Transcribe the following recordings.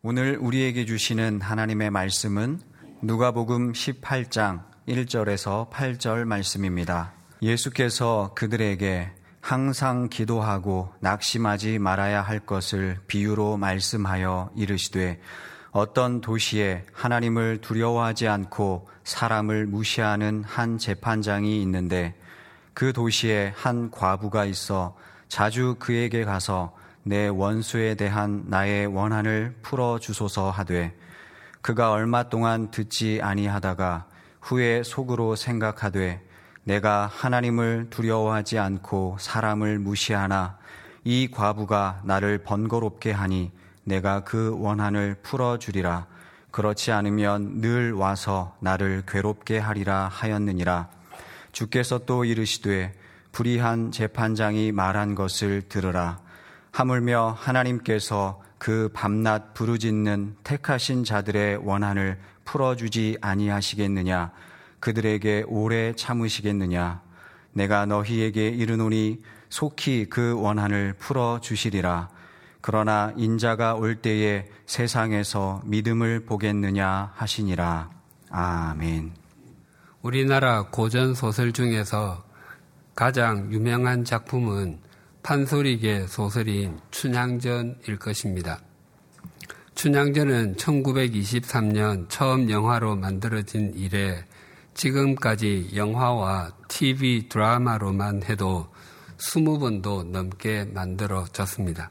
오늘 우리에게 주시는 하나님의 말씀은 누가복음 18장 1절에서 8절 말씀입니다. 예수께서 그들에게 항상 기도하고 낙심하지 말아야 할 것을 비유로 말씀하여 이르시되 어떤 도시에 하나님을 두려워하지 않고 사람을 무시하는 한 재판장이 있는데 그 도시에 한 과부가 있어 자주 그에게 가서 내 원수에 대한 나의 원한을 풀어 주소서 하되 그가 얼마 동안 듣지 아니하다가 후에 속으로 생각하되 내가 하나님을 두려워하지 않고 사람을 무시하나 이 과부가 나를 번거롭게 하니 내가 그 원한을 풀어 주리라. 그렇지 않으면 늘 와서 나를 괴롭게 하리라 하였느니라. 주께서 또 이르시되 불의한 재판장이 말한 것을 들으라 하물며 하나님께서 그 밤낮 부르짖는 택하신 자들의 원한을 풀어주지 아니하시겠느냐? 그들에게 오래 참으시겠느냐? 내가 너희에게 이르노니 속히 그 원한을 풀어 주시리라. 그러나 인자가 올 때에 세상에서 믿음을 보겠느냐 하시니라. 아멘. 우리나라 고전 소설 중에서 가장 유명한 작품은 판소리계 소설인 춘향전일 것입니다. 춘향전은 1923년 처음 영화로 만들어진 이래 지금까지 영화와 TV 드라마로만 해도 20번도 넘게 만들어졌습니다.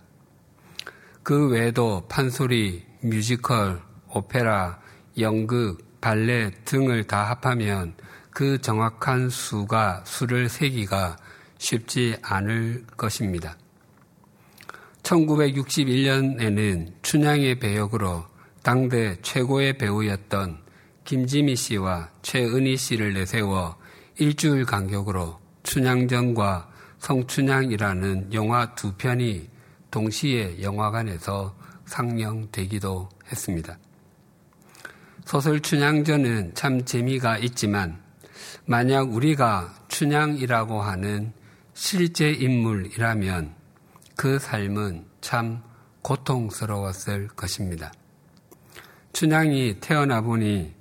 그 외에도 판소리, 뮤지컬, 오페라, 연극, 발레 등을 다 합하면 그 정확한 수가 수를 세기가 쉽지 않을 것입니다. 1961년에는 춘향의 배역으로 당대 최고의 배우였던 김지미 씨와 최은희 씨를 내세워 일주일 간격으로 춘향전과 성춘향이라는 영화 두 편이 동시에 영화관에서 상영되기도 했습니다. 소설 춘향전은 참 재미가 있지만 만약 우리가 춘향이라고 하는 실제 인물이라면 그 삶은 참 고통스러웠을 것입니다. 춘향이 태어나 보니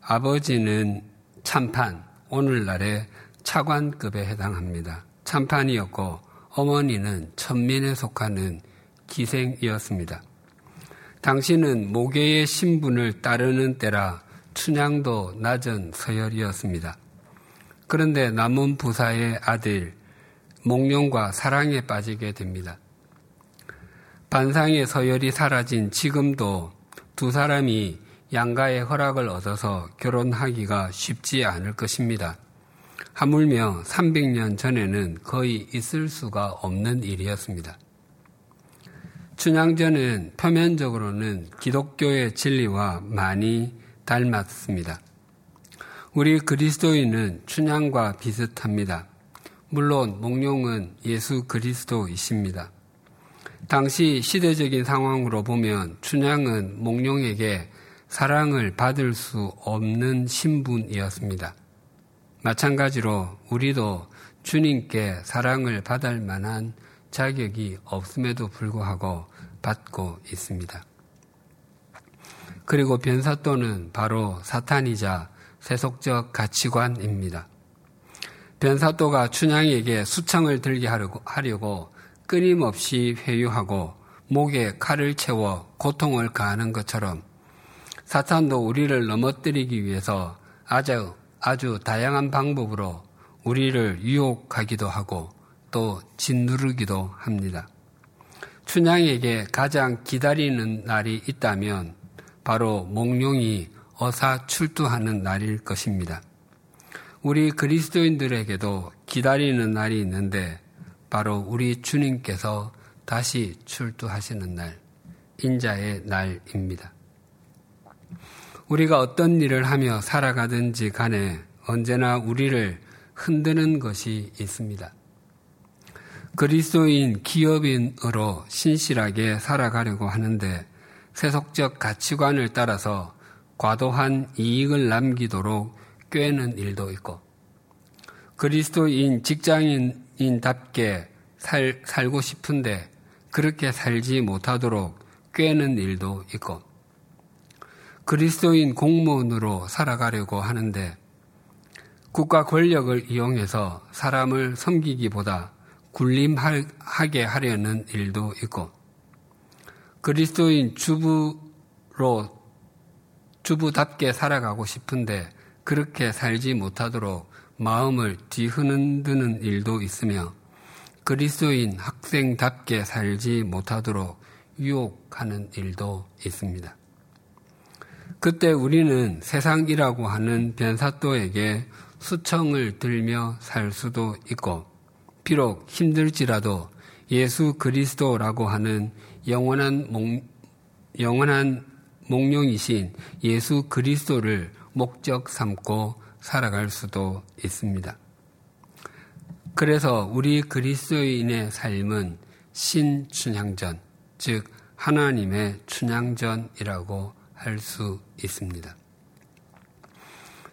아버지는 참판, 오늘날의 차관급에 해당합니다. 참판이었고 어머니는 천민에 속하는 기생이었습니다. 당시는 모계의 신분을 따르는 때라 춘향도 낮은 서열이었습니다. 그런데 남은 부사의 아들 몽룡과 사랑에 빠지게 됩니다. 반상의 서열이 사라진 지금도 두 사람이 양가의 허락을 얻어서 결혼하기가 쉽지 않을 것입니다. 하물며 300년 전에는 거의 있을 수가 없는 일이었습니다. 춘향전은 표면적으로는 기독교의 진리와 많이 닮았습니다. 우리 그리스도인은 춘향과 비슷합니다. 물론 몽룡은 예수 그리스도이십니다. 당시 시대적인 상황으로 보면 춘향은 몽룡에게 사랑을 받을 수 없는 신분이었습니다. 마찬가지로 우리도 주님께 사랑을 받을 만한 자격이 없음에도 불구하고 받고 있습니다. 그리고 변사또는 바로 사탄이자 세속적 가치관입니다. 변사또가 춘향에게 수청을 들게 하려고 끊임없이 회유하고 목에 칼을 채워 고통을 가하는 것처럼 사탄도 우리를 넘어뜨리기 위해서 아주, 아주 다양한 방법으로 우리를 유혹하기도 하고 또 짓누르기도 합니다. 춘향에게 가장 기다리는 날이 있다면 바로 몽룡이 어사 출두하는 날일 것입니다. 우리 그리스도인들에게도 기다리는 날이 있는데 바로 우리 주님께서 다시 출두하시는 날, 인자의 날입니다. 우리가 어떤 일을 하며 살아가든지 간에 언제나 우리를 흔드는 것이 있습니다. 그리스도인 기업인으로 신실하게 살아가려고 하는데 세속적 가치관을 따라서 과도한 이익을 남기도록 꿰는 일도 있고 그리스도인 직장인답게 살, 살고 싶은데 그렇게 살지 못하도록 꿰는 일도 있고 그리스도인 공무원으로 살아가려고 하는데 국가 권력을 이용해서 사람을 섬기기보다 굴림하게 하려는 일도 있고 그리스도인 주부로 주부답게 살아가고 싶은데 그렇게 살지 못하도록 마음을 뒤흔드는 일도 있으며 그리스도인 학생답게 살지 못하도록 유혹하는 일도 있습니다. 그때 우리는 세상이라고 하는 변사또에게 수청을 들며 살 수도 있고 비록 힘들지라도 예수 그리스도라고 하는 영원한 목, 영원한 목룡이신 예수 그리스도를 목적 삼고 살아갈 수도 있습니다. 그래서 우리 그리스도인의 삶은 신춘향전, 즉 하나님의 춘향전이라고 할 수 있습니다.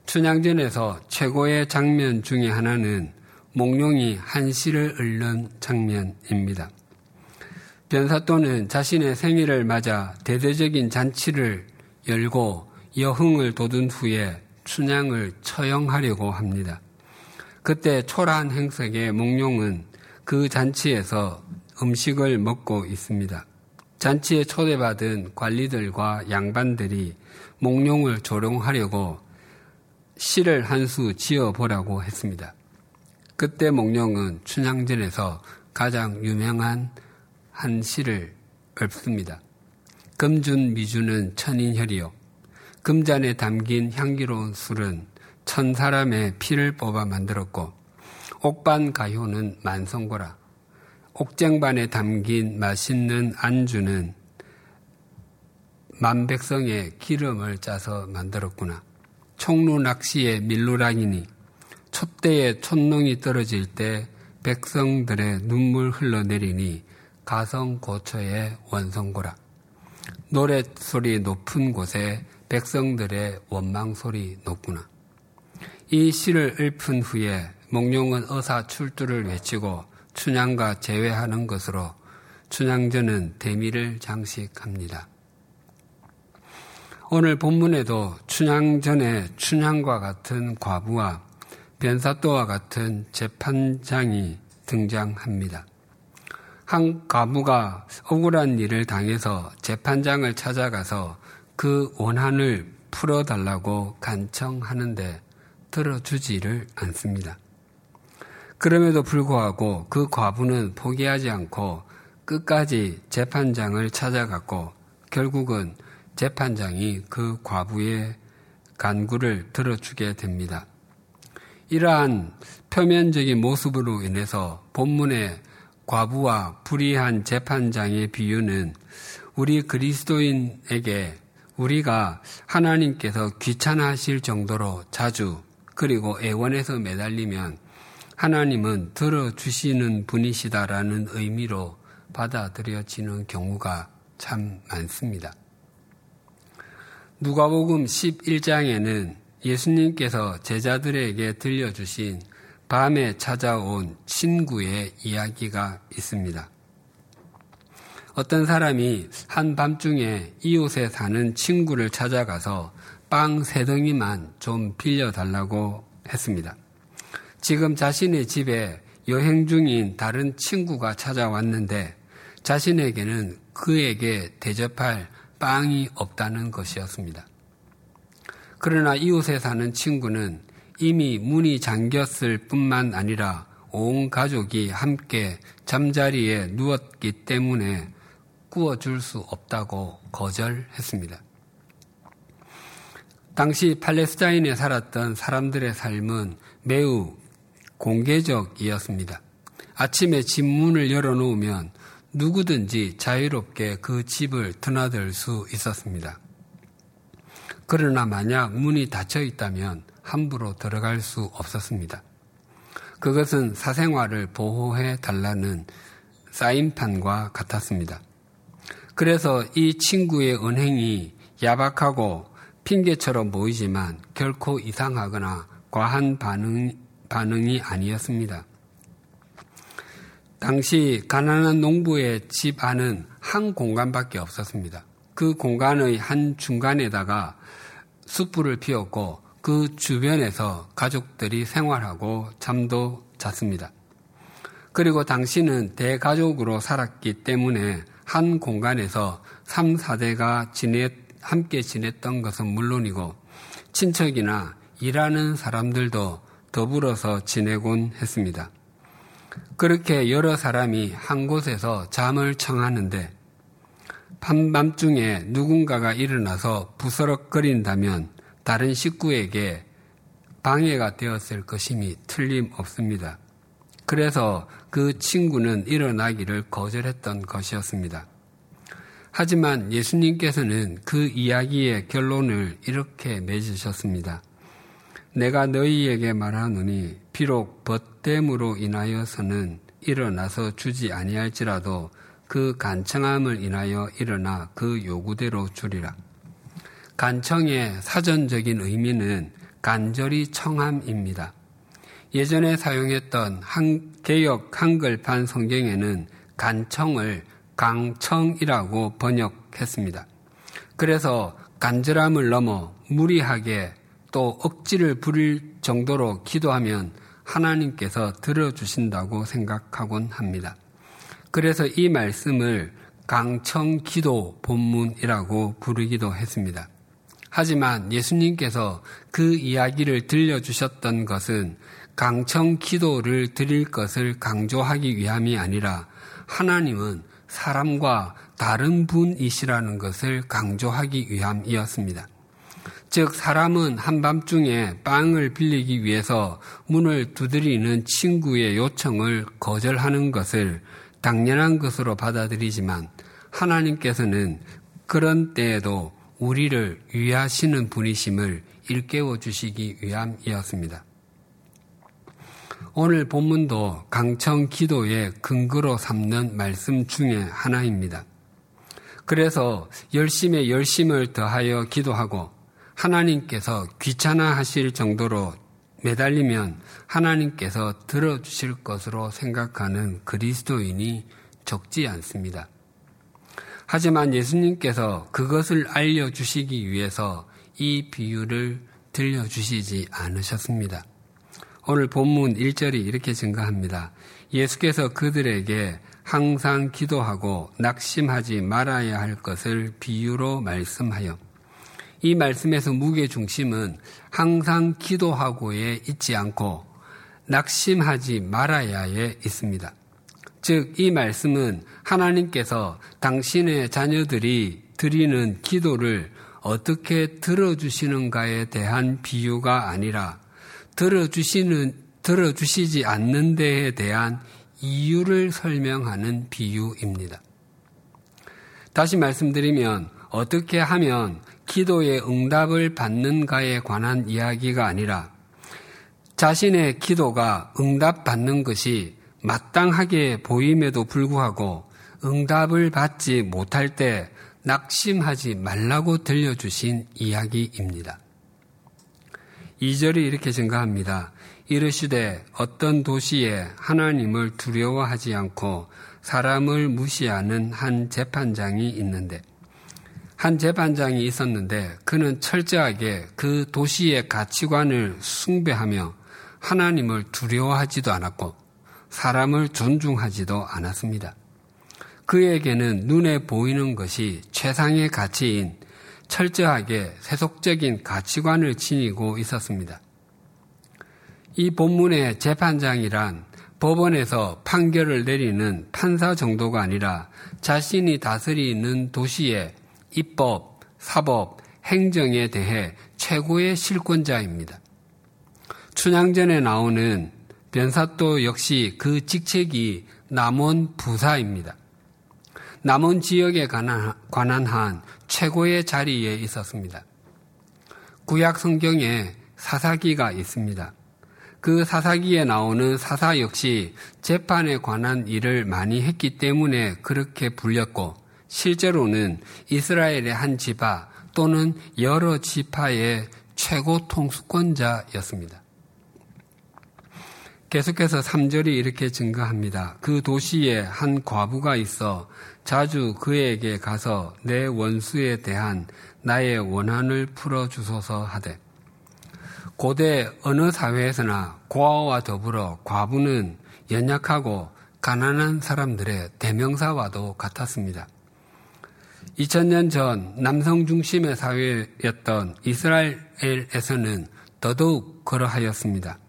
춘향전에서 최고의 장면 중의 하나는 몽룡이 한시를 읊는 장면입니다. 변사또는 자신의 생일을 맞아 대대적인 잔치를 열고 여흥을 돋은 후에 춘향을 처형하려고 합니다. 그때 초라한 행색의 몽룡은 그 잔치에서 음식을 먹고 있습니다. 잔치에 초대받은 관리들과 양반들이 몽룡을 조롱하려고 시를 한 수 지어보라고 했습니다. 그때 목룡은 춘향전에서 가장 유명한 한 시를 읊습니다. 금준 미주는 천인혈이요. 금잔에 담긴 향기로운 술은 천 사람의 피를 뽑아 만들었고, 옥반 가효는 만성고라. 옥쟁반에 담긴 맛있는 안주는 만백성의 기름을 짜서 만들었구나. 총루 낚시의 밀루랑이니 촛대에 촛농이 떨어질 때 백성들의 눈물 흘러내리니 가성 고처의 원성고라. 노래 소리 높은 곳에 백성들의 원망 소리 높구나. 이 시를 읊은 후에 목룡은 어사 출두를 외치고 춘향과 제외하는 것으로 춘향전은 대미를 장식합니다. 오늘 본문에도 춘향전에 춘향과 같은 과부와 변사또와 같은 재판장이 등장합니다. 한 가부가 억울한 일을 당해서 재판장을 찾아가서 그 원한을 풀어달라고 간청하는데 들어주지를 않습니다. 그럼에도 불구하고 그 과부는 포기하지 않고 끝까지 재판장을 찾아갔고 결국은 재판장이 그 과부의 간구를 들어주게 됩니다. 이러한 표면적인 모습으로 인해서 본문의 과부와 불의한 재판장의 비유는 우리 그리스도인에게 우리가 하나님께서 귀찮아하실 정도로 자주 그리고 애원해서 매달리면 하나님은 들어주시는 분이시다라는 의미로 받아들여지는 경우가 참 많습니다. 누가복음 11장에는 예수님께서 제자들에게 들려주신 밤에 찾아온 친구의 이야기가 있습니다. 어떤 사람이 한밤중에 이웃에 사는 친구를 찾아가서 빵 세 덩이만 좀 빌려달라고 했습니다. 지금 자신의 집에 여행 중인 다른 친구가 찾아왔는데 자신에게는 그에게 대접할 빵이 없다는 것이었습니다. 그러나 이웃에 사는 친구는 이미 문이 잠겼을 뿐만 아니라 온 가족이 함께 잠자리에 누웠기 때문에 구워줄 수 없다고 거절했습니다. 당시 팔레스타인에 살았던 사람들의 삶은 매우 공개적이었습니다. 아침에 집 문을 열어놓으면 누구든지 자유롭게 그 집을 드나들 수 있었습니다. 그러나 만약 문이 닫혀 있다면 함부로 들어갈 수 없었습니다. 그것은 사생활을 보호해 달라는 사인판과 같았습니다. 그래서 이 친구의 은행이 야박하고 핑계처럼 보이지만 결코 이상하거나 과한 반응, 반응이 아니었습니다. 당시 가난한 농부의 집 안은 한 공간밖에 없었습니다. 그 공간의 한 중간에다가 숯불을 피웠고 그 주변에서 가족들이 생활하고 잠도 잤습니다. 그리고 당신은 대가족으로 살았기 때문에 한 공간에서 3, 4대가 지냈, 함께 지냈던 것은 물론이고 친척이나 일하는 사람들도 더불어서 지내곤 했습니다. 그렇게 여러 사람이 한 곳에서 잠을 청하는데 밤밤중에 누군가가 일어나서 부스럭거린다면 다른 식구에게 방해가 되었을 것임이 틀림없습니다. 그래서 그 친구는 일어나기를 거절했던 것이었습니다. 하지만 예수님께서는 그 이야기의 결론을 이렇게 맺으셨습니다. 내가 너희에게 말하노니 비록 벗됨으로 인하여서는 일어나서 주지 아니할지라도 그 간청함을 인하여 일어나 그 요구대로 주리라. 간청의 사전적인 의미는 간절히 청함입니다. 예전에 사용했던 한, 개혁 한글판 성경에는 간청을 강청이라고 번역했습니다. 그래서 간절함을 넘어 무리하게 또 억지를 부릴 정도로 기도하면 하나님께서 들어주신다고 생각하곤 합니다. 그래서 이 말씀을 강청 기도 본문이라고 부르기도 했습니다. 하지만 예수님께서 그 이야기를 들려주셨던 것은 강청 기도를 드릴 것을 강조하기 위함이 아니라 하나님은 사람과 다른 분이시라는 것을 강조하기 위함이었습니다. 즉, 사람은 한밤중에 빵을 빌리기 위해서 문을 두드리는 친구의 요청을 거절하는 것을 당연한 것으로 받아들이지만 하나님께서는 그런 때에도 우리를 위하시는 분이심을 일깨워 주시기 위함이었습니다. 오늘 본문도 강청 기도의 근거로 삼는 말씀 중에 하나입니다. 그래서 열심에 열심을 더하여 기도하고 하나님께서 귀찮아 하실 정도로 매달리면 하나님께서 들어주실 것으로 생각하는 그리스도인이 적지 않습니다. 하지만 예수님께서 그것을 알려주시기 위해서 이 비유를 들려주시지 않으셨습니다. 오늘 본문 1절이 이렇게 증가합니다. 예수께서 그들에게 항상 기도하고 낙심하지 말아야 할 것을 비유로 말씀하여 이 말씀에서 무게 중심은 항상 기도하고에 있지 않고 낙심하지 말아야에 있습니다. 즉, 이 말씀은 하나님께서 당신의 자녀들이 드리는 기도를 어떻게 들어주시는가에 대한 비유가 아니라 들어주시는, 들어주시지 않는 데에 대한 이유를 설명하는 비유입니다. 다시 말씀드리면 어떻게 하면 기도의 응답을 받는가에 관한 이야기가 아니라 자신의 기도가 응답받는 것이 마땅하게 보임에도 불구하고 응답을 받지 못할 때 낙심하지 말라고 들려주신 이야기입니다. 2절이 이렇게 증가합니다. 이르시되 어떤 도시에 하나님을 두려워하지 않고 사람을 무시하는 한 재판장이 있는데 한 재판장이 있었는데 그는 철저하게 그 도시의 가치관을 숭배하며 하나님을 두려워하지도 않았고 사람을 존중하지도 않았습니다. 그에게는 눈에 보이는 것이 최상의 가치인 철저하게 세속적인 가치관을 지니고 있었습니다. 이 본문의 재판장이란 법원에서 판결을 내리는 판사 정도가 아니라 자신이 다스리는 도시의 입법, 사법, 행정에 대해 최고의 실권자입니다. 춘향전에 나오는 변사또 역시 그 직책이 남원 부사입니다. 남원 지역에 관한, 관한 한 최고의 자리에 있었습니다. 구약 성경에 사사기가 있습니다. 그 사사기에 나오는 사사 역시 재판에 관한 일을 많이 했기 때문에 그렇게 불렸고 실제로는 이스라엘의 한 지파 또는 여러 지파의 최고 통수권자였습니다. 계속해서 3절이 이렇게 증가합니다. 그 도시에 한 과부가 있어 자주 그에게 가서 내 원수에 대한 나의 원한을 풀어 주소서 하되 고대 어느 사회에서나 고아와 더불어 과부는 연약하고 가난한 사람들의 대명사와도 같았습니다. 2000년 전 남성 중심의 사회였던 이스라엘에서는 더더욱 그러하였습니다.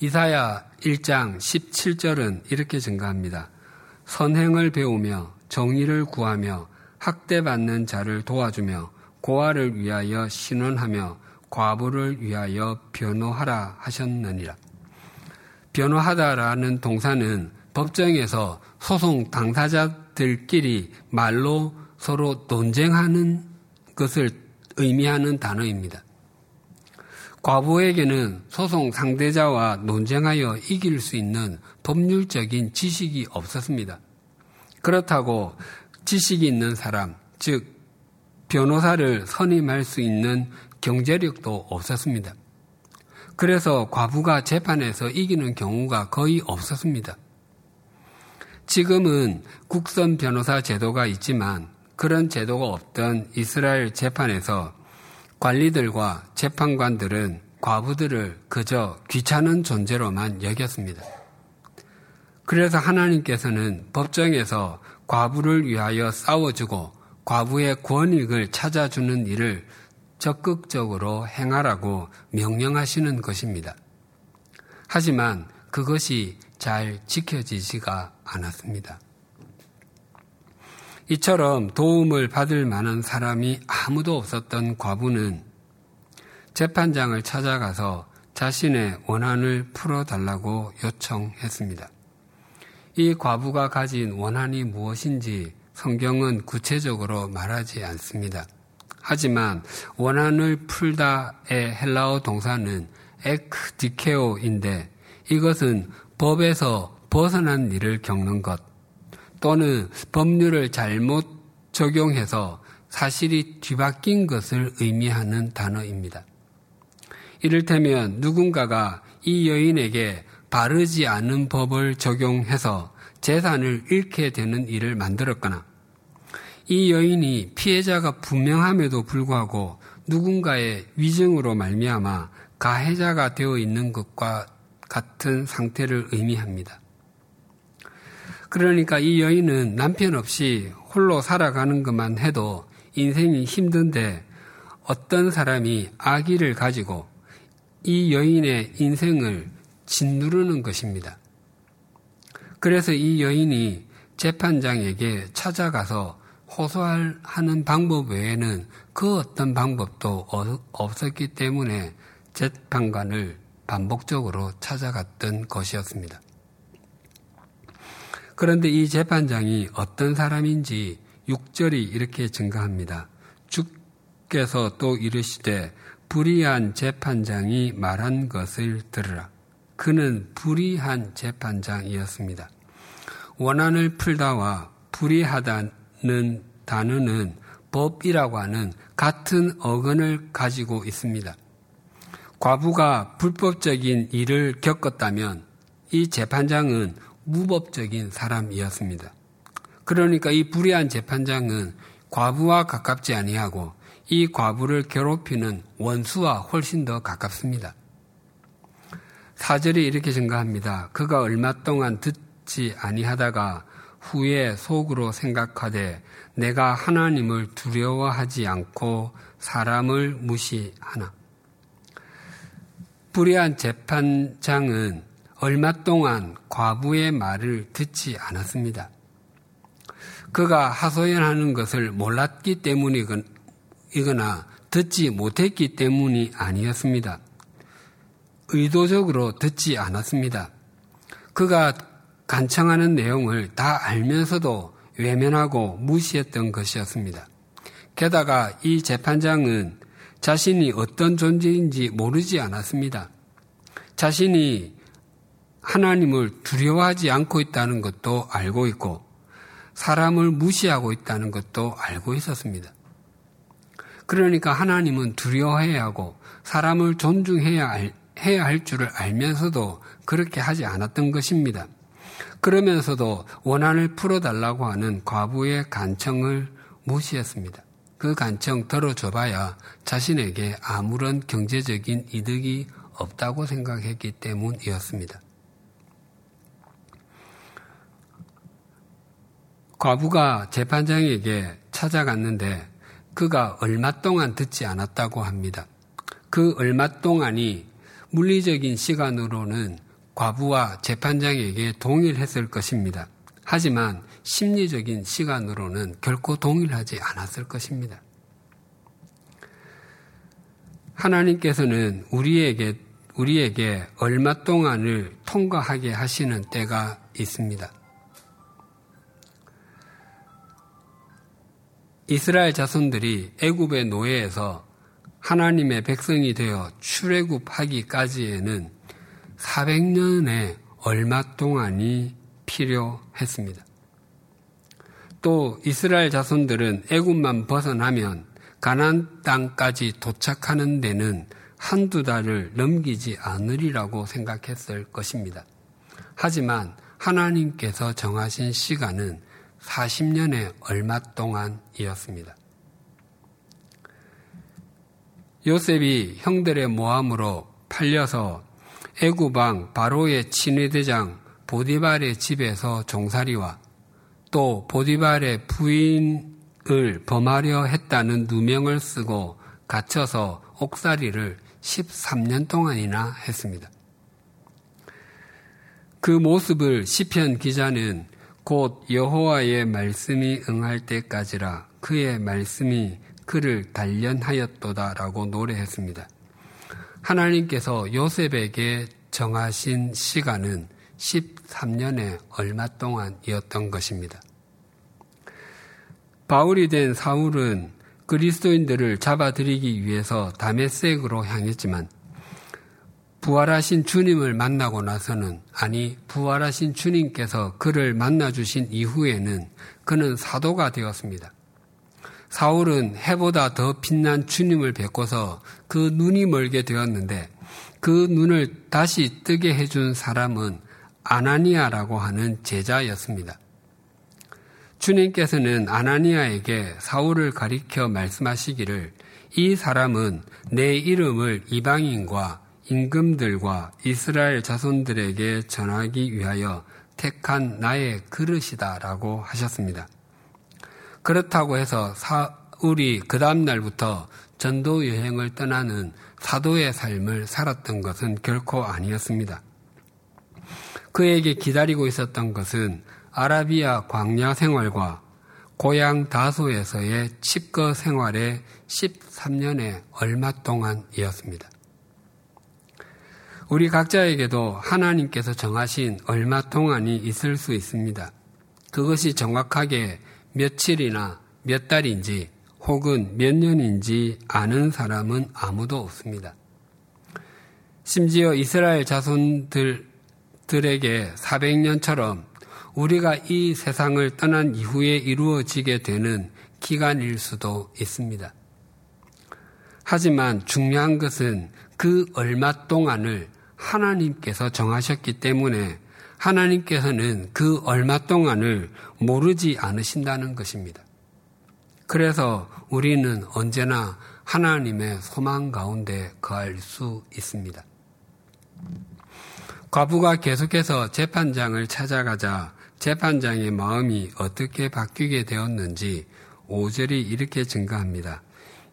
이사야 1장 17절은 이렇게 증가합니다. 선행을 배우며 정의를 구하며 학대받는 자를 도와주며 고아를 위하여 신원하며 과부를 위하여 변호하라 하셨느니라. 변호하다라는 동사는 법정에서 소송 당사자들끼리 말로 서로 논쟁하는 것을 의미하는 단어입니다. 과부에게는 소송 상대자와 논쟁하여 이길 수 있는 법률적인 지식이 없었습니다. 그렇다고 지식이 있는 사람, 즉, 변호사를 선임할 수 있는 경제력도 없었습니다. 그래서 과부가 재판에서 이기는 경우가 거의 없었습니다. 지금은 국선 변호사 제도가 있지만 그런 제도가 없던 이스라엘 재판에서 관리들과 재판관들은 과부들을 그저 귀찮은 존재로만 여겼습니다. 그래서 하나님께서는 법정에서 과부를 위하여 싸워주고 과부의 권익을 찾아주는 일을 적극적으로 행하라고 명령하시는 것입니다. 하지만 그것이 잘 지켜지지가 않았습니다. 이처럼 도움을 받을 만한 사람이 아무도 없었던 과부는 재판장을 찾아가서 자신의 원한을 풀어달라고 요청했습니다. 이 과부가 가진 원한이 무엇인지 성경은 구체적으로 말하지 않습니다. 하지만 원한을 풀다의 헬라어 동사는 에크디케오인데 이것은 법에서 벗어난 일을 겪는 것 또는 법률을 잘못 적용해서 사실이 뒤바뀐 것을 의미하는 단어입니다. 이를테면 누군가가 이 여인에게 바르지 않은 법을 적용해서 재산을 잃게 되는 일을 만들었거나 이 여인이 피해자가 분명함에도 불구하고 누군가의 위증으로 말미암아 가해자가 되어 있는 것과 같은 상태를 의미합니다. 그러니까 이 여인은 남편 없이 홀로 살아가는 것만 해도 인생이 힘든데 어떤 사람이 아기를 가지고 이 여인의 인생을 짓누르는 것입니다. 그래서 이 여인이 재판장에게 찾아가서 호소하는 방법 외에는 그 어떤 방법도 없었기 때문에 재판관을 반복적으로 찾아갔던 것이었습니다. 그런데 이 재판장이 어떤 사람인지 6절이 이렇게 증가합니다. 주께서 또 이르시되 불의한 재판장이 말한 것을 들으라. 그는 불의한 재판장이었습니다. 원한을 풀다와 불의하다는 단어는 법이라고 하는 같은 어근을 가지고 있습니다. 과부가 불법적인 일을 겪었다면 이 재판장은 무법적인 사람이었습니다. 그러니까 이 불의한 재판장은 과부와 가깝지 아니하고 이 과부를 괴롭히는 원수와 훨씬 더 가깝습니다. 사절이 이렇게 증가합니다. 그가 얼마 동안 듣지 아니하다가 후에 속으로 생각하되 내가 하나님을 두려워하지 않고 사람을 무시하나. 불의한 재판장은 얼마 동안 과부의 말을 듣지 않았습니다. 그가 하소연하는 것을 몰랐기 때문이거나 듣지 못했기 때문이 아니었습니다. 의도적으로 듣지 않았습니다. 그가 간청하는 내용을 다 알면서도 외면하고 무시했던 것이었습니다. 게다가 이 재판장은 자신이 어떤 존재인지 모르지 않았습니다. 자신이 하나님을 두려워하지 않고 있다는 것도 알고 있고 사람을 무시하고 있다는 것도 알고 있었습니다. 그러니까 하나님은 두려워해야 하고 사람을 존중해야 해야 할 줄을 알면서도 그렇게 하지 않았던 것입니다. 그러면서도 원한을 풀어달라고 하는 과부의 간청을 무시했습니다. 그 간청 들어줘봐야 자신에게 아무런 경제적인 이득이 없다고 생각했기 때문이었습니다. 과부가 재판장에게 찾아갔는데 그가 얼마 동안 듣지 않았다고 합니다. 그 얼마 동안이 물리적인 시간으로는 과부와 재판장에게 동일했을 것입니다. 하지만 심리적인 시간으로는 결코 동일하지 않았을 것입니다. 하나님께서는 우리에게 우리에게 얼마 동안을 통과하게 하시는 때가 있습니다. 이스라엘 자손들이 애굽의 노예에서 하나님의 백성이 되어 출애굽하기까지에는 400년의 얼마 동안이 필요했습니다. 또 이스라엘 자손들은 애굽만 벗어나면 가나안 땅까지 도착하는 데는 한두 달을 넘기지 않으리라고 생각했을 것입니다. 하지만 하나님께서 정하신 시간은 40년의 얼마 동안이었습니다. 요셉이 형들의 모함으로 팔려서 애구방 바로의 친위대장 보디발의 집에서 종살이와 또 보디발의 부인을 범하려 했다는 누명을 쓰고 갇혀서 옥살이를 13년 동안이나 했습니다. 그 모습을 시편 기자는 곧 여호와의 말씀이 응할 때까지라 그의 말씀이 그를 단련하였도다라고 노래했습니다. 하나님께서 요셉에게 정하신 시간은 13년의 얼마 동안이었던 것입니다. 바울이 된 사울은 그리스도인들을 잡아들이기 위해서 다메섹으로 향했지만 부활하신 주님을 만나고 나서는 아니 부활하신 주님께서 그를 만나 주신 이후에는 그는 사도가 되었습니다. 사울은 해보다 더 빛난 주님을 뵙고서 그 눈이 멀게 되었는데 그 눈을 다시 뜨게 해준 사람은 아나니아라고 하는 제자였습니다. 주님께서는 아나니아에게 사울을 가리켜 말씀하시기를 이 사람은 내 이름을 이방인과 임금들과 이스라엘 자손들에게 전하기 위하여 택한 나의 그릇이다라고 하셨습니다. 그렇다고 해서 사울이 그 다음날부터 전도 여행을 떠나는 사도의 삶을 살았던 것은 결코 아니었습니다. 그에게 기다리고 있었던 것은 아라비아 광야 생활과 고향 다소에서의 칩거 생활의 13년의 얼마 동안이었습니다. 우리 각자에게도 하나님께서 정하신 얼마 동안이 있을 수 있습니다. 그것이 정확하게 며칠이나 몇 달인지 혹은 몇 년인지 아는 사람은 아무도 없습니다. 심지어 이스라엘 자손들에게 400년처럼 우리가 이 세상을 떠난 이후에 이루어지게 되는 기간일 수도 있습니다. 하지만 중요한 것은 그 얼마 동안을 하나님께서 정하셨기 때문에 하나님께서는 그 얼마 동안을 모르지 않으신다는 것입니다. 그래서 우리는 언제나 하나님의 소망 가운데 거할 수 있습니다. 과부가 계속해서 재판장을 찾아가자 재판장의 마음이 어떻게 바뀌게 되었는지 5절이 이렇게 증가합니다.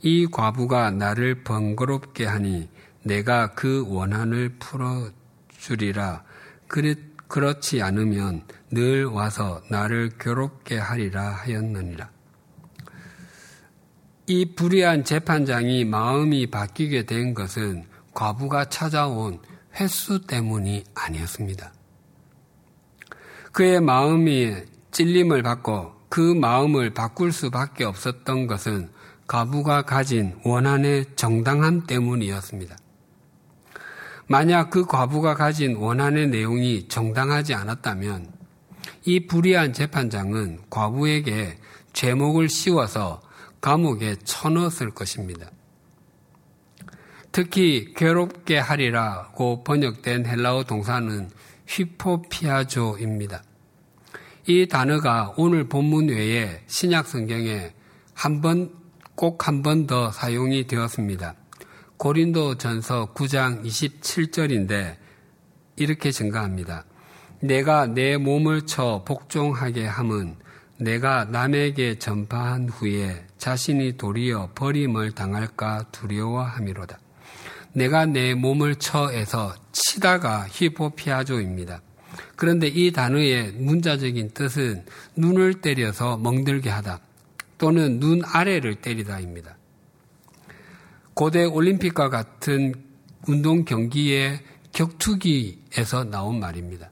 이 과부가 나를 번거롭게 하니 내가 그 원한을 풀어주리라. 그 렇지 않으면 늘 와서 나를 괴롭게 하리라 하였느니라. 이 불의한 재판장이 마음이 바뀌게 된 것은 과부가 찾아온 횟수 때문이 아니었습니다. 그의 마음이 찔림을 받고 그 마음을 바꿀 수밖에 없었던 것은 과부가 가진 원한의 정당함 때문이었습니다. 만약 그 과부가 가진 원한의 내용이 정당하지 않았다면 이 불의한 재판장은 과부에게 죄목을 씌워서 감옥에 쳐넣었을 것입니다. 특히 괴롭게 하리라고 번역된 헬라어 동사는 휘포피아조입니다. 이 단어가 오늘 본문 외에 신약 성경에 한 번, 꼭 한 번 더 사용이 되었습니다. 고린도 전서 9장 27절인데 이렇게 증가합니다. 내가 내 몸을 쳐 복종하게 함은 내가 남에게 전파한 후에 자신이 도리어 버림을 당할까 두려워함이로다. 내가 내 몸을 처에서 치다가 히포피아조입니다. 그런데 이 단어의 문자적인 뜻은 눈을 때려서 멍들게 하다 또는 눈 아래를 때리다입니다. 고대 올림픽과 같은 운동 경기의 격투기에서 나온 말입니다.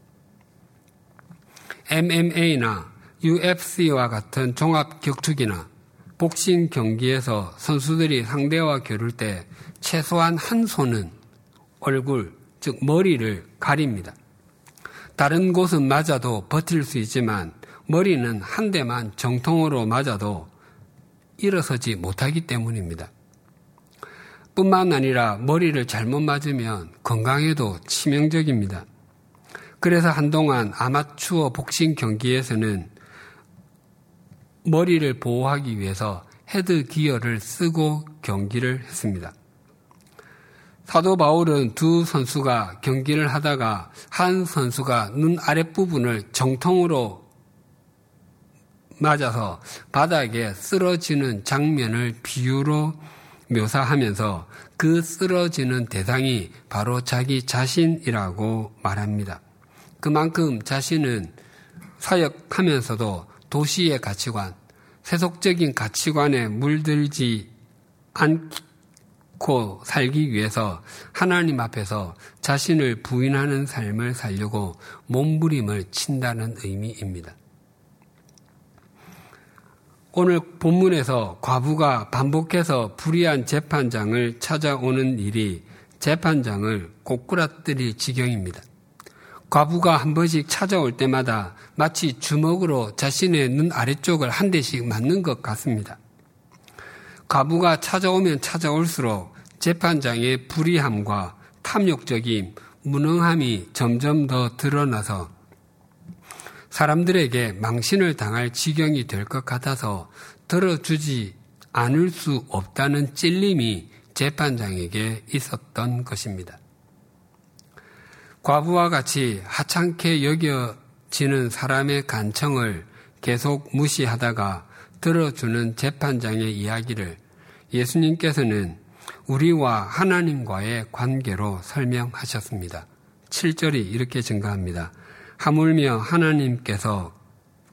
MMA나 UFC와 같은 종합 격투기나 복싱 경기에서 선수들이 상대와 겨룰 때 최소한 한 손은 얼굴, 즉 머리를 가립니다. 다른 곳은 맞아도 버틸 수 있지만 머리는 한 대만 정통으로 맞아도 일어서지 못하기 때문입니다. 뿐만 아니라 머리를 잘못 맞으면 건강에도 치명적입니다. 그래서 한동안 아마추어 복싱 경기에서는 머리를 보호하기 위해서 헤드 기어를 쓰고 경기를 했습니다. 사도 바울은 두 선수가 경기를 하다가 한 선수가 눈 아랫부분을 정통으로 맞아서 바닥에 쓰러지는 장면을 비유로 묘사하면서 그 쓰러지는 대상이 바로 자기 자신이라고 말합니다. 그만큼 자신은 사역하면서도 도시의 가치관, 세속적인 가치관에 물들지 않고 살기 위해서 하나님 앞에서 자신을 부인하는 삶을 살려고 몸부림을 친다는 의미입니다. 오늘 본문에서 과부가 반복해서 불의한 재판장을 찾아오는 일이 재판장을 꼬꾸라뜨릴 지경입니다. 과부가 한 번씩 찾아올 때마다 마치 주먹으로 자신의 눈 아래쪽을 한 대씩 맞는 것 같습니다. 과부가 찾아오면 찾아올수록 재판장의 불의함과 탐욕적인 무능함이 점점 더 드러나서 사람들에게 망신을 당할 지경이 될 것 같아서 들어주지 않을 수 없다는 찔림이 재판장에게 있었던 것입니다. 과부와 같이 하찮게 여겨지는 사람의 간청을 계속 무시하다가 들어주는 재판장의 이야기를 예수님께서는 우리와 하나님과의 관계로 설명하셨습니다. 7절이 이렇게 증가합니다. 하물며 하나님께서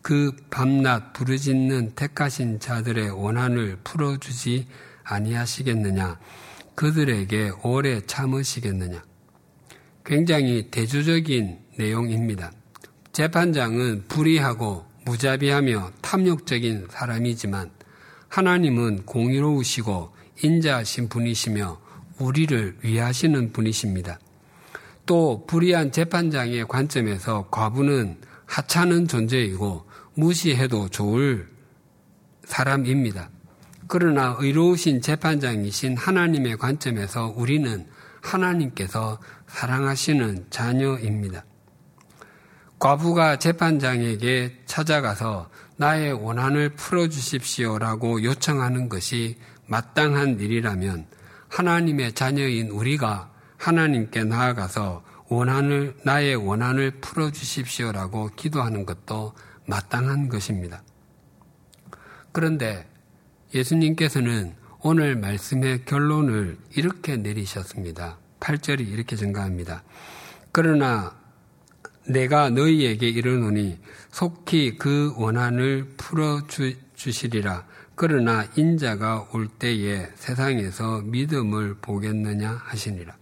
그 밤낮 부르짖는 택하신 자들의 원한을 풀어주지 아니하시겠느냐? 그들에게 오래 참으시겠느냐? 굉장히 대조적인 내용입니다. 재판장은 불의하고 무자비하며 탐욕적인 사람이지만 하나님은 공의로우시고 인자하신 분이시며 우리를 위하시는 분이십니다. 또 불의한 재판장의 관점에서 과부는 하찮은 존재이고 무시해도 좋을 사람입니다. 그러나 의로우신 재판장이신 하나님의 관점에서 우리는 하나님께서 사랑하시는 자녀입니다. 과부가 재판장에게 찾아가서 나의 원한을 풀어주십시오라고 요청하는 것이 마땅한 일이라면 하나님의 자녀인 우리가 하나님께 나아가서 원한을, 나의 원한을 풀어주십시오라고 기도하는 것도 마땅한 것입니다. 그런데 예수님께서는 오늘 말씀의 결론을 이렇게 내리셨습니다. 8절이 이렇게 증가합니다. 그러나 내가 너희에게 이르노니 속히 그 원한을 풀어 주시리라. 그러나 인자가 올 때에 세상에서 믿음을 보겠느냐 하시니라.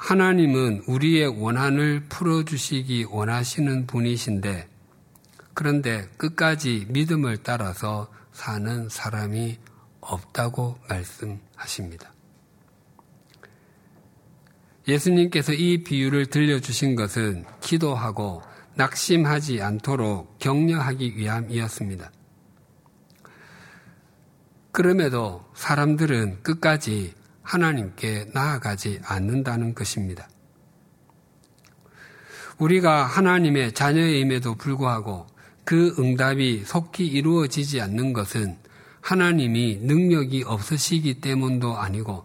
하나님은 우리의 원한을 풀어주시기 원하시는 분이신데, 그런데 끝까지 믿음을 따라서 사는 사람이 없다고 말씀하십니다. 예수님께서 이 비유를 들려주신 것은 기도하고 낙심하지 않도록 격려하기 위함이었습니다. 그럼에도 사람들은 끝까지 하나님께 나아가지 않는다는 것입니다. 우리가 하나님의 자녀임에도 불구하고 그 응답이 속히 이루어지지 않는 것은 하나님이 능력이 없으시기 때문도 아니고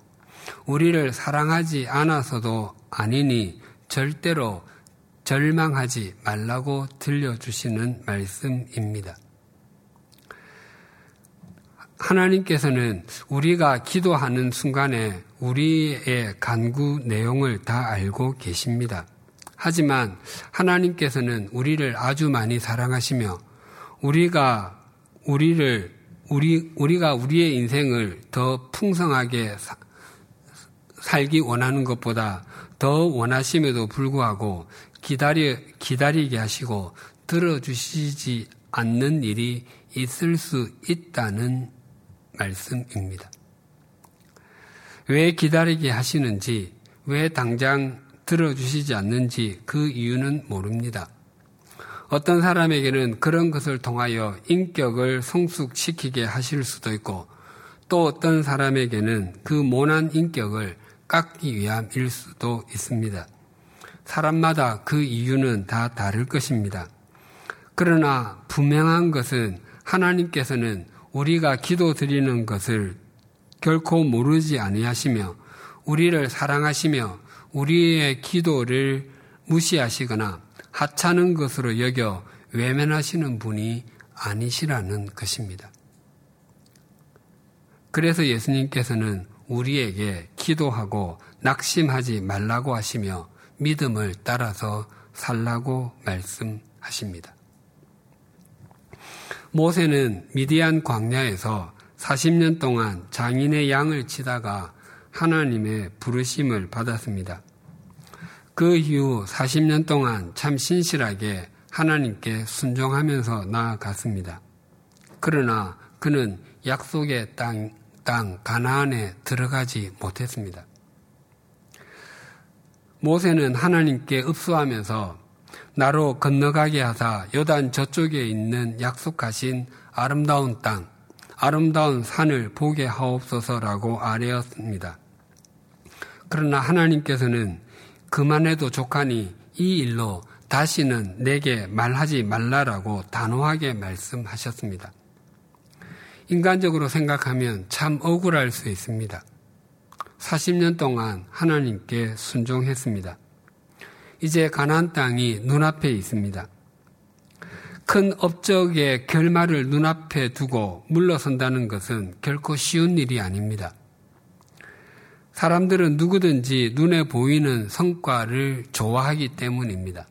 우리를 사랑하지 않아서도 아니니 절대로 절망하지 말라고 들려주시는 말씀입니다. 하나님께서는 우리가 기도하는 순간에 우리의 간구 내용을 다 알고 계십니다. 하지만 하나님께서는 우리를 아주 많이 사랑하시며 우리가 우리를 우리 우리가 우리의 인생을 더 풍성하게 사, 살기 원하는 것보다 더 원하심에도 불구하고 기다려 기다리게 하시고 들어주시지 않는 일이 있을 수 있다는 말씀입니다. 왜 기다리게 하시는지, 왜 당장 들어주시지 않는지 그 이유는 모릅니다. 어떤 사람에게는 그런 것을 통하여 인격을 성숙시키게 하실 수도 있고 또 어떤 사람에게는 그 모난 인격을 깎기 위함일 수도 있습니다. 사람마다 그 이유는 다 다를 것입니다. 그러나 분명한 것은 하나님께서는 우리가 기도 드리는 것을 결코 모르지 아니하시며 우리를 사랑하시며 우리의 기도를 무시하시거나 하찮은 것으로 여겨 외면하시는 분이 아니시라는 것입니다. 그래서 예수님께서는 우리에게 기도하고 낙심하지 말라고 하시며 믿음을 따라서 살라고 말씀하십니다. 모세는 미디안 광야에서 40년 동안 장인의 양을 치다가 하나님의 부르심을 받았습니다. 그 이후 40년 동안 참 신실하게 하나님께 순종하면서 나아갔습니다. 그러나 그는 약속의 땅, 땅 가나안에 들어가지 못했습니다. 모세는 하나님께 읍수하면서 나로 건너가게 하사 요단 저쪽에 있는 약속하신 아름다운 땅, 아름다운 산을 보게 하옵소서라고 아뢰었습니다. 그러나 하나님께서는 그만해도 족하니 이 일로 다시는 내게 말하지 말라라고 단호하게 말씀하셨습니다. 인간적으로 생각하면 참 억울할 수 있습니다. 40년 동안 하나님께 순종했습니다. 이제 가나안 땅이 눈앞에 있습니다. 큰 업적의 결말을 눈앞에 두고 물러선다는 것은 결코 쉬운 일이 아닙니다. 사람들은 누구든지 눈에 보이는 성과를 좋아하기 때문입니다.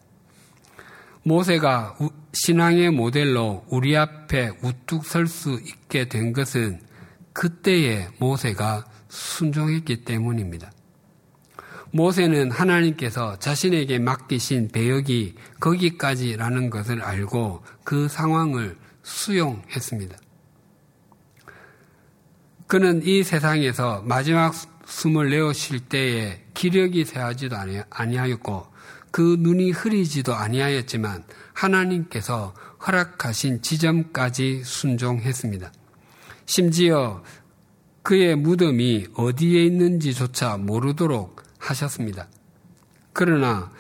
모세가 신앙의 모델로 우리 앞에 우뚝 설 수 있게 된 것은 그때의 모세가 순종했기 때문입니다. 모세는 하나님께서 자신에게 맡기신 배역이 거기까지라는 것을 알고 그 상황을 수용했습니다. 그는 이 세상에서 마지막 숨을 내어쉴 때에 기력이 새하지도 아니하였고 그 눈이 흐리지도 아니하였지만 하나님께서 허락하신 지점까지 순종했습니다. 심지어 그의 무덤이 어디에 있는지조차 모르도록 하셨습니다. 그러나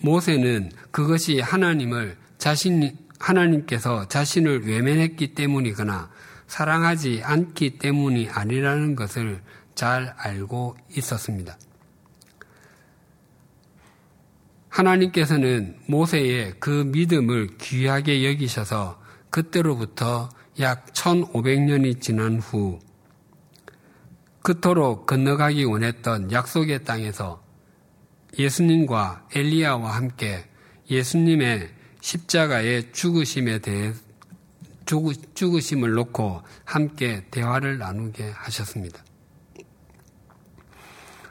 모세는 그것이 하나님을 자신, 하나님께서 자신을 외면했기 때문이거나 사랑하지 않기 때문이 아니라는 것을 잘 알고 있었습니다. 하나님께서는 모세의 그 믿음을 귀하게 여기셔서 그때로부터 약 1500년이 지난 후 그토록 건너가기 원했던 약속의 땅에서 예수님과 엘리야와 함께 예수님의 십자가의 죽으심에 대해 죽으심을 놓고 함께 대화를 나누게 하셨습니다.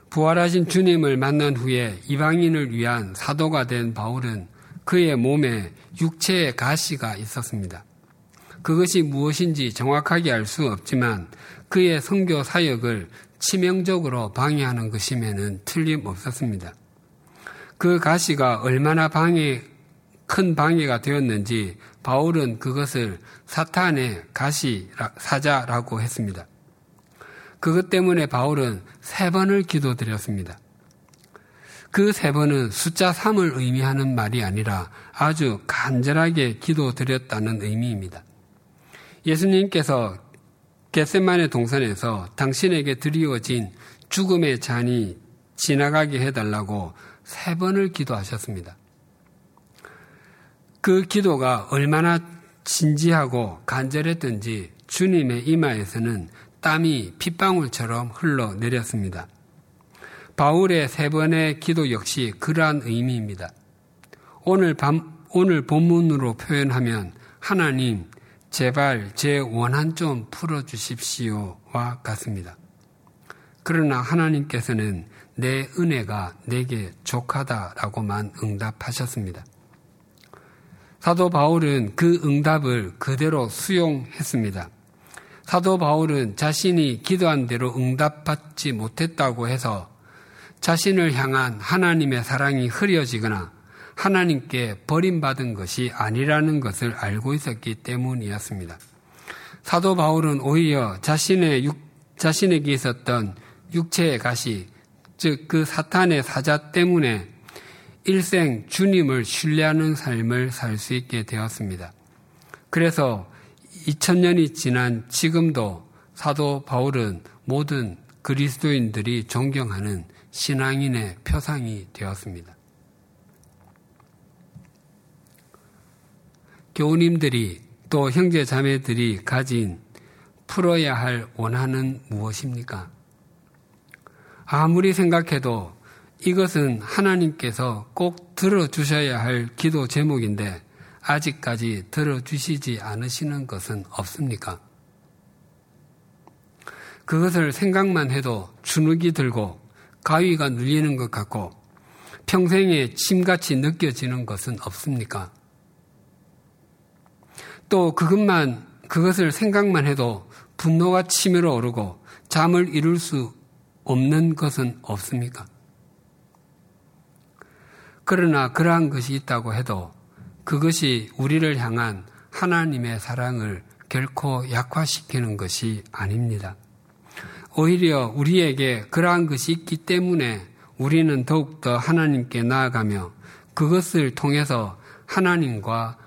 부활하신 주님을 만난 후에 이방인을 위한 사도가 된 바울은 그의 몸에 육체의 가시가 있었습니다. 그것이 무엇인지 정확하게 알 수 없지만 그의 선교 사역을 치명적으로 방해하는 것임에는 틀림없었습니다. 그 가시가 얼마나 방해, 큰 방해가 되었는지 바울은 그것을 사탄의 가시 사자라고 했습니다. 그것 때문에 바울은 세 번을 기도드렸습니다. 그 세 번은 숫자 3을 의미하는 말이 아니라 아주 간절하게 기도드렸다는 의미입니다. 예수님께서 겟세만의 동산에서 당신에게 드리워진 죽음의 잔이 지나가게 해달라고 세 번을 기도하셨습니다. 그 기도가 얼마나 진지하고 간절했던지 주님의 이마에서는 땀이 핏방울처럼 흘러내렸습니다. 바울의 세 번의 기도 역시 그러한 의미입니다. 오늘 밤, 오늘 본문으로 표현하면 하나님, 제발 제 원한 좀 풀어주십시오와 같습니다. 그러나 하나님께서는 내 은혜가 내게 족하다라고만 응답하셨습니다. 사도 바울은 그 응답을 그대로 수용했습니다. 사도 바울은 자신이 기도한 대로 응답받지 못했다고 해서 자신을 향한 하나님의 사랑이 흐려지거나 하나님께 버림받은 것이 아니라는 것을 알고 있었기 때문이었습니다. 사도 바울은 오히려 자신의 육, 자신에게 있었던 육체의 가시, 즉 그 사탄의 사자 때문에 일생 주님을 신뢰하는 삶을 살 수 있게 되었습니다. 그래서 2000년이 지난 지금도 사도 바울은 모든 그리스도인들이 존경하는 신앙인의 표상이 되었습니다. 교우님들이 또 형제 자매들이 가진 풀어야 할 원한은 무엇입니까? 아무리 생각해도 이것은 하나님께서 꼭 들어주셔야 할 기도 제목인데 아직까지 들어주시지 않으시는 것은 없습니까? 그것을 생각만 해도 주눅이 들고 가위가 눌리는 것 같고 평생에 침같이 느껴지는 것은 없습니까? 또 그것만, 그것을 생각만 해도 분노가 치밀어 오르고 잠을 이룰 수 없는 것은 없습니까? 그러나 그러한 것이 있다고 해도 그것이 우리를 향한 하나님의 사랑을 결코 약화시키는 것이 아닙니다. 오히려 우리에게 그러한 것이 있기 때문에 우리는 더욱더 하나님께 나아가며 그것을 통해서 하나님과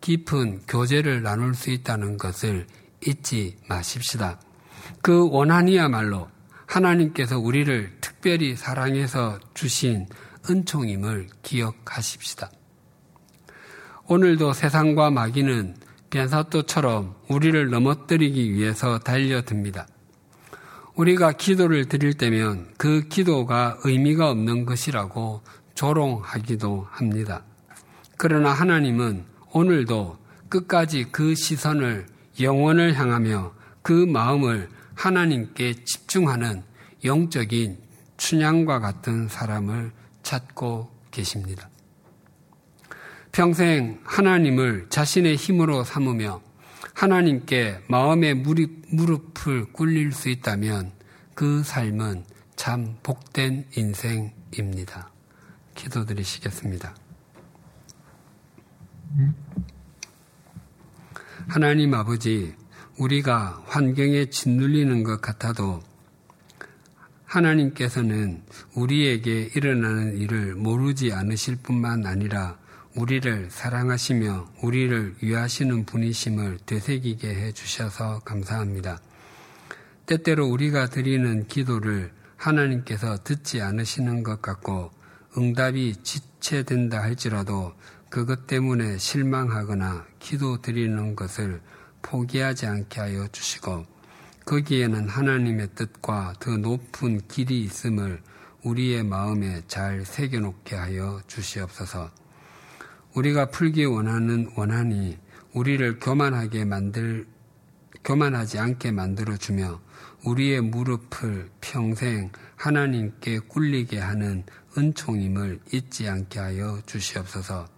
깊은 교제를 나눌 수 있다는 것을 잊지 마십시다. 그 원한이야말로 하나님께서 우리를 특별히 사랑해서 주신 은총임을 기억하십시다. 오늘도 세상과 마귀는 변사또처럼 우리를 넘어뜨리기 위해서 달려듭니다. 우리가 기도를 드릴 때면 그 기도가 의미가 없는 것이라고 조롱하기도 합니다. 그러나 하나님은 오늘도 끝까지 그 시선을 영원을 향하며 그 마음을 하나님께 집중하는 영적인 춘향과 같은 사람을 찾고 계십니다. 평생 하나님을 자신의 힘으로 삼으며 하나님께 마음의 무릎을 꿇릴 수 있다면 그 삶은 참 복된 인생입니다. 기도드리시겠습니다. 하나님 아버지, 우리가 환경에 짓눌리는 것 같아도 하나님께서는 우리에게 일어나는 일을 모르지 않으실 뿐만 아니라 우리를 사랑하시며 우리를 위하시는 분이심을 되새기게 해 주셔서 감사합니다. 때때로 우리가 드리는 기도를 하나님께서 듣지 않으시는 것 같고 응답이 지체된다 할지라도 그것 때문에 실망하거나 기도 드리는 것을 포기하지 않게 하여 주시고 거기에는 하나님의 뜻과 더 높은 길이 있음을 우리의 마음에 잘 새겨놓게 하여 주시옵소서. 우리가 풀기 원하는 원한이 우리를 교만하게 만들, 교만하지 않게 만들어 주며 우리의 무릎을 평생 하나님께 꿀리게 하는 은총임을 잊지 않게 하여 주시옵소서.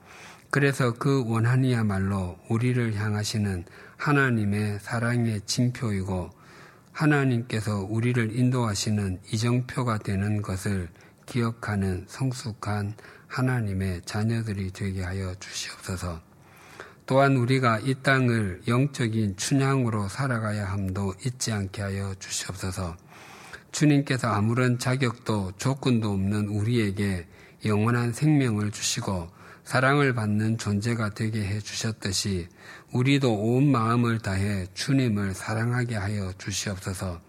그래서 그 원한이야말로 우리를 향하시는 하나님의 사랑의 징표이고 하나님께서 우리를 인도하시는 이정표가 되는 것을 기억하는 성숙한 하나님의 자녀들이 되게 하여 주시옵소서. 또한 우리가 이 땅을 영적인 춘향으로 살아가야 함도 잊지 않게 하여 주시옵소서. 주님께서 아무런 자격도 조건도 없는 우리에게 영원한 생명을 주시고 사랑을 받는 존재가 되게 해 주셨듯이 우리도 온 마음을 다해 주님을 사랑하게 하여 주시옵소서.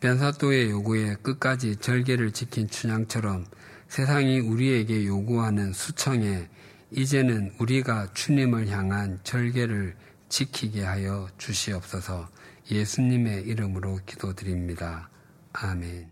변사또의 요구에 끝까지 절개를 지킨 춘향처럼 세상이 우리에게 요구하는 수청에 이제는 우리가 주님을 향한 절개를 지키게 하여 주시옵소서 예수님의 이름으로 기도드립니다. 아멘.